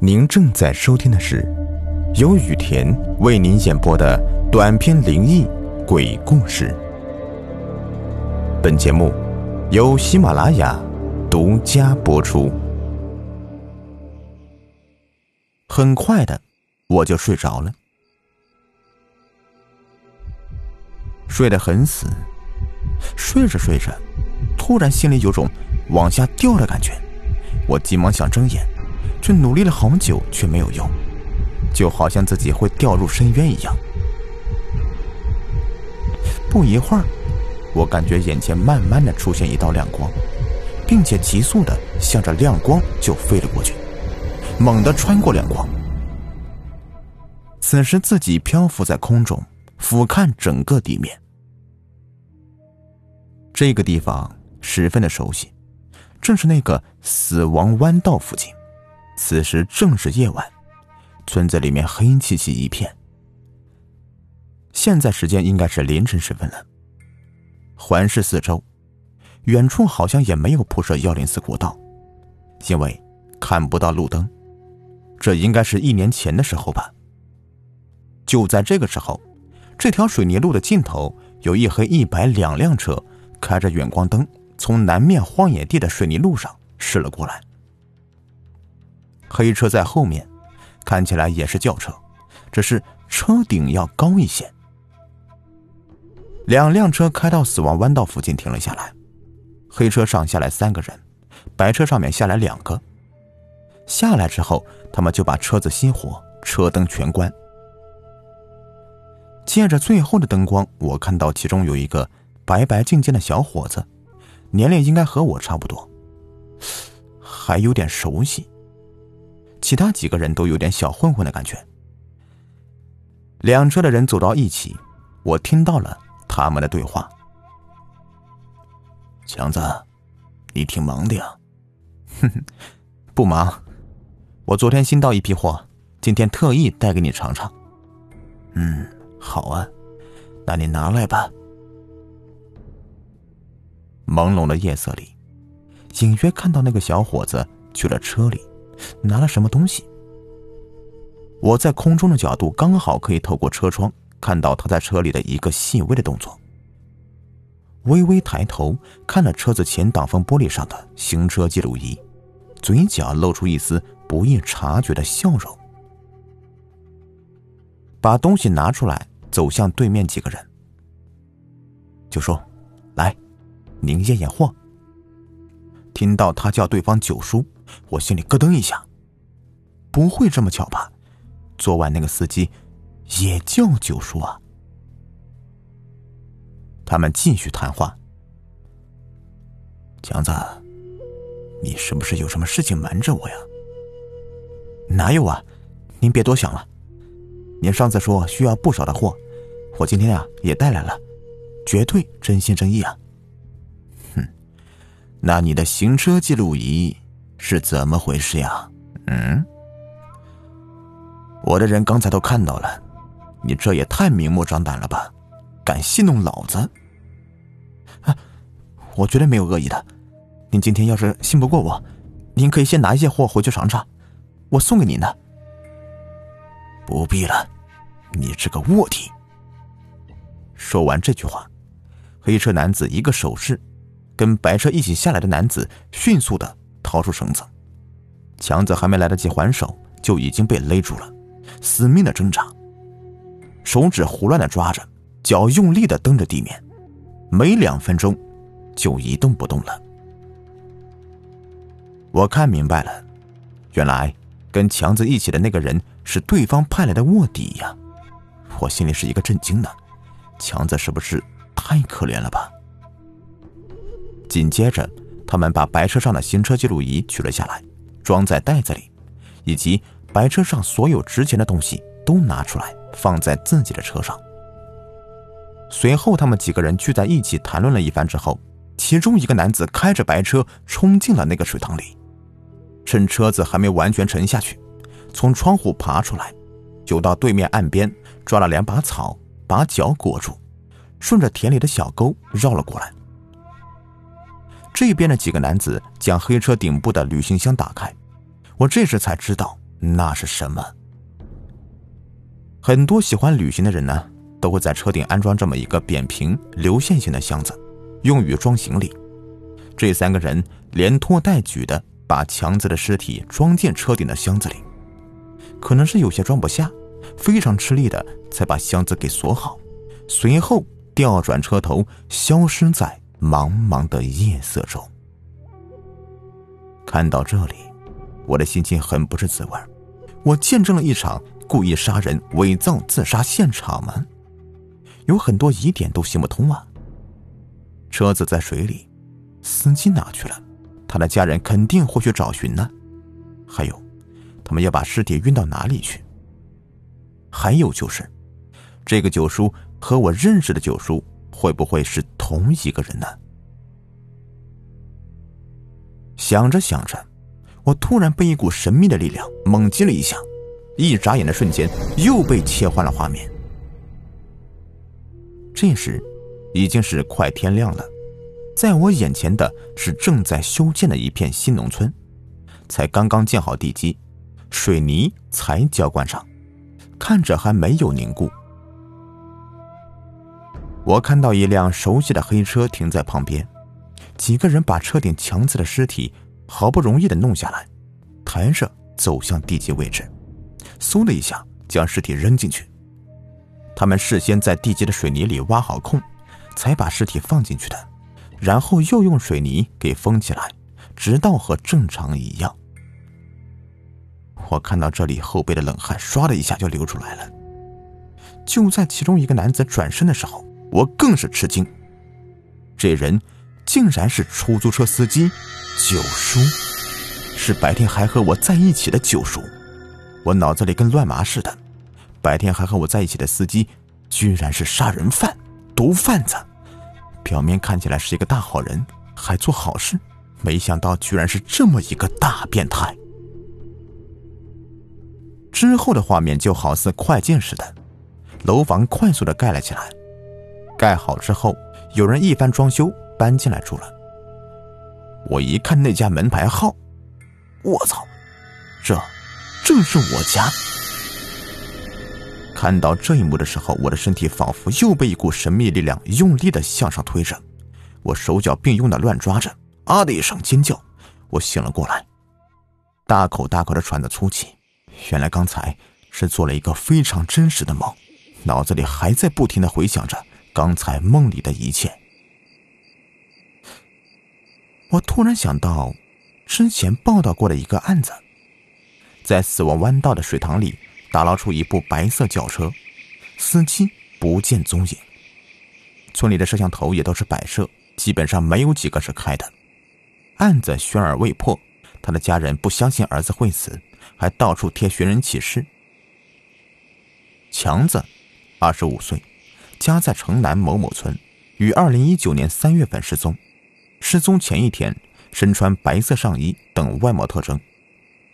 您正在收听的是由雨田为您演播的短篇灵异鬼故事。本节目由喜马拉雅独家播出。很快的，我就睡着了，睡得很死。睡着睡着，突然心里有种往下掉的感觉，我急忙想睁眼，却努力了好久，却没有用，就好像自己会掉入深渊一样。不一会儿，我感觉眼前慢慢的出现一道亮光，并且急速的向着亮光就飞了过去，猛地穿过亮光。此时自己漂浮在空中，俯瞰整个地面。这个地方十分的熟悉，正是那个死亡弯道附近。此时正是夜晚，村子里面黑漆漆一片。现在时间应该是凌晨时分了。环视四周，远处好像也没有铺设幺零四国道，因为看不到路灯。这应该是一年前的时候吧。就在这个时候，这条水泥路的尽头有一黑一白两辆车。开着远光灯，从南面荒野地的水泥路上驶了过来。黑车在后面，看起来也是轿车，只是车顶要高一些。两辆车开到死亡弯道附近停了下来，黑车上下来三个人，白车上面下来两个。下来之后，他们就把车子熄火，车灯全关。借着最后的灯光，我看到其中有一个。白白净净的小伙子，年龄应该和我差不多，还有点熟悉。其他几个人都有点小混混的感觉。两车的人走到一起，我听到了他们的对话。强子，你挺忙的呀？哼哼，不忙，我昨天新到一批货，今天特意带给你尝尝。嗯，好啊，那你拿来吧。朦胧的夜色里，隐约看到那个小伙子去了车里，拿了什么东西。我在空中的角度刚好可以透过车窗看到他在车里的一个细微的动作。微微抬头看了车子前挡风玻璃上的行车记录仪，嘴角露出一丝不易察觉的笑容。把东西拿出来，走向对面几个人，就说：“来。”您验验货。听到他叫对方九叔，我心里咯噔一下。不会这么巧吧？昨晚那个司机也叫九叔啊？他们继续谈话。强子，你是不是有什么事情瞒着我呀？哪有啊？您别多想了。您上次说需要不少的货，我今天呀也带来了，绝对真心真意啊。哼那你的行车记录仪是怎么回事呀？嗯，我的人刚才都看到了，你这也太明目张胆了吧？敢戏弄老子？啊，我绝对没有恶意的。您今天要是信不过我，您可以先拿一些货回去尝尝，我送给您的。不必了，你这个卧底。说完这句话，黑车男子一个手势。跟白车一起下来的男子迅速的掏出绳子，强子还没来得及还手，就已经被勒住了，死命的挣扎，手指胡乱的抓着，脚用力的蹬着地面，没两分钟就一动不动了。我看明白了，原来跟强子一起的那个人是对方派来的卧底呀！我心里是一个震惊呢，强子是不是太可怜了吧？紧接着，他们把白车上的行车记录仪取了下来，装在袋子里，以及白车上所有值钱的东西都拿出来，放在自己的车上。随后，他们几个人聚在一起谈论了一番之后，其中一个男子开着白车冲进了那个水塘里，趁车子还没完全沉下去，从窗户爬出来，就到对面岸边抓了两把草，把脚裹住，顺着田里的小沟绕了过来。这边的几个男子将黑车顶部的旅行箱打开，我这时才知道那是什么？很多喜欢旅行的人呢，都会在车顶安装这么一个扁平流线型的箱子，用于装行李。这三个人连拖带举的把强子的尸体装进车顶的箱子里，可能是有些装不下，非常吃力的才把箱子给锁好，随后调转车头，消失在茫茫的夜色中。看到这里，我的心情很不是滋味我见证了一场故意杀人、伪造自杀现场吗？有很多疑点都行不通啊。车子在水里。司机哪去了？他的家人肯定会去找寻呢。还有，他们要把尸体运到哪里去？还有就是，这个九叔和我认识的九叔会不会是同一个人呢？想着想着，我突然被一股神秘的力量猛击了一下，一眨眼的瞬间又被切换了画面。这时，已经是快天亮了。在我眼前的是正在修建的一片新农村，才刚刚建好地基，水泥才浇灌上，看着还没有凝固。我看到一辆熟悉的黑车停在旁边，几个人把车顶强子的尸体好不容易的弄下来，抬着走向地基位置，嗖的一下将尸体扔进去。他们事先在地基的水泥里挖好空，才把尸体放进去的。然后又用水泥给封起来，直到和正常一样。我看到这里，后背的冷汗唰的一下就流出来了。就在其中一个男子转身的时候，我更是吃惊，这人竟然是出租车司机九叔，是白天还和我在一起的九叔。我脑子里跟乱麻似的，白天还和我在一起的司机，居然是杀人犯、毒贩子。表面看起来是一个大好人，还做好事，没想到居然是这么一个大变态。之后的画面就好似快进似的，楼房快速的盖了起来。盖好之后，有人一番装修搬进来住了。我一看那家门牌号，我操，这正是我家。看到这一幕的时候，我的身体仿佛又被一股神秘力量用力的向上推着，我手脚并用的乱抓着，啊的一声尖叫，我醒了过来，大口大口的喘着粗气。原来刚才是做了一个非常真实的梦，脑子里还在不停的回想着刚才梦里的一切。我突然想到，之前报道过的一个案子，在死亡弯道的水塘里。打捞出一部白色轿车，司机不见踪影。村里的摄像头也都是摆设，基本上没有几个是开的。案子悬而未破，他的家人不相信儿子会死，还到处贴寻人启事。强子，二十五岁，家在城南某某村，于二零一九年三月份失踪。失踪前一天，身穿白色上衣等外貌特征，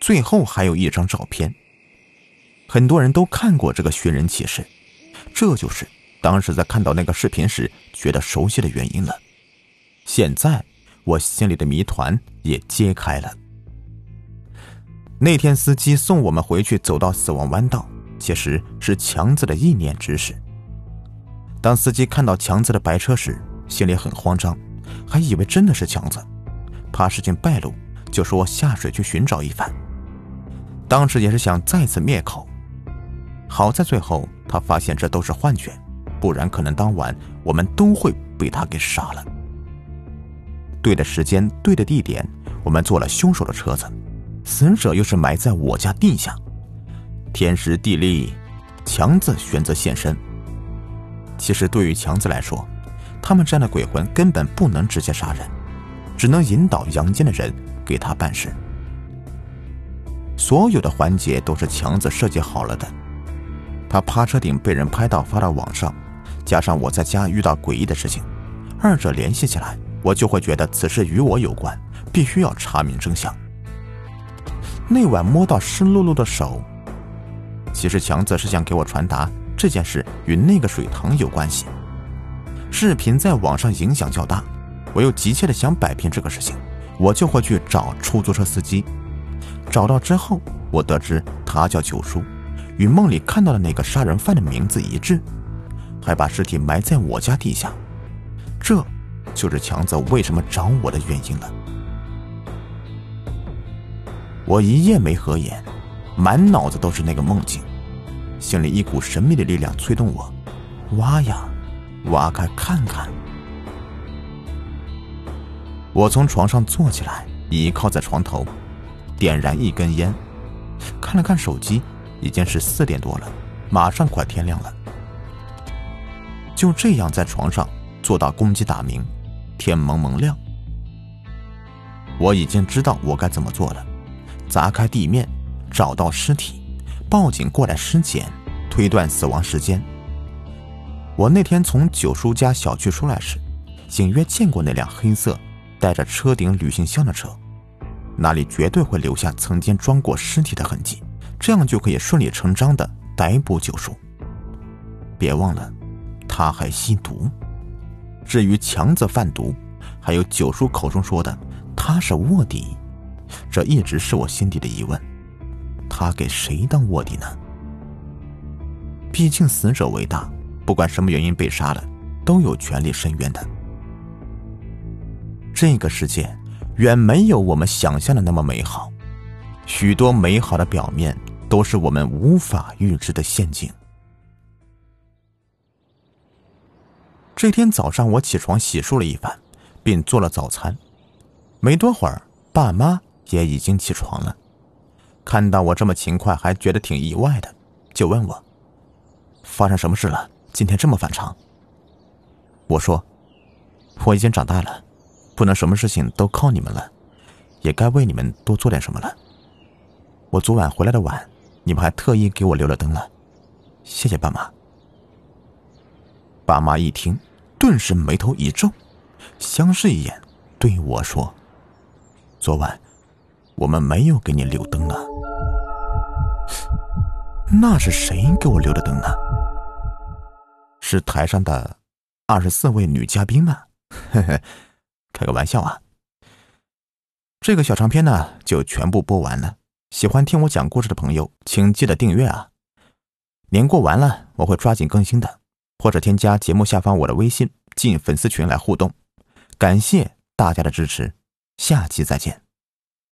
最后还有一张照片。很多人都看过这个寻人启事，这就是当时在看到那个视频时觉得熟悉的原因了。现在我心里的谜团也揭开了。那天司机送我们回去，走到死亡弯道，其实是强子的意念指使。当司机看到强子的白车时，心里很慌张，还以为真的是强子，怕事情败露，就说下水去寻找一番。当时也是想再次灭口。好在最后他发现这都是幻觉，不然可能当晚我们都会被他给杀了。对的时间，对的地点，我们坐了凶手的车子，死者又是埋在我家地下，天时地利，强子选择现身。其实对于强子来说，他们这样的鬼魂根本不能直接杀人，只能引导阳间的人给他办事。所有的环节都是强子设计好了的。他趴车顶被人拍到发到网上，加上我在家遇到诡异的事情，二者联系起来，我就会觉得此事与我有关，必须要查明真相。那晚摸到湿漉漉的手，其实强子是想给我传达这件事与那个水塘有关系。视频在网上影响较大，我又急切的想摆平这个事情，我就会去找出租车司机。找到之后，我得知他叫九叔，与梦里看到的那个杀人犯的名字一致，还把尸体埋在我家地下。这，就是强子为什么找我的原因了。我一夜没合眼，满脑子都是那个梦境，心里一股神秘的力量催动我，挖呀，挖开看看。我从床上坐起来，倚靠在床头，点燃一根烟，看了看手机，已经是四点多了，马上快天亮了。就这样在床上坐到公鸡打鸣，天蒙蒙亮，我已经知道我该怎么做了。砸开地面，找到尸体，报警过来尸检，推断死亡时间。我那天从九叔家小区出来时，隐约见过那辆黑色带着车顶旅行箱的车，那里绝对会留下曾经装过尸体的痕迹，这样就可以顺理成章的逮捕九叔。别忘了，他还吸毒。至于强子贩毒，还有九叔口中说的他是卧底。这一直是我心底的疑问，他给谁当卧底呢？毕竟死者为大，不管什么原因被杀了，都有权利申冤的。这个世界远没有我们想象的那么美好，许多美好的表面都是我们无法预知的陷阱。这天早上，我起床洗漱了一番，并做了早餐。没多会儿，爸妈。也已经起床了，看到我这么勤快，还觉得挺意外的，就问我：“发生什么事了？今天这么反常？”我说：“我已经长大了，不能什么事情都靠你们了，也该为你们多做点什么了。我昨晚回来的晚，你们还特意给我留了灯了，谢谢爸妈。”爸妈一听，顿时眉头一皱，相视一眼，对我说：“昨晚。”我们没有给你留灯啊，那是谁给我留的灯呢？是台上的二十四位女嘉宾吗？嘿嘿，开个玩笑啊。这个小长篇呢，就全部播完了。喜欢听我讲故事的朋友，请记得订阅啊。年过完了，我会抓紧更新的，或者添加节目下方我的微信进粉丝群来互动。感谢大家的支持，下期再见。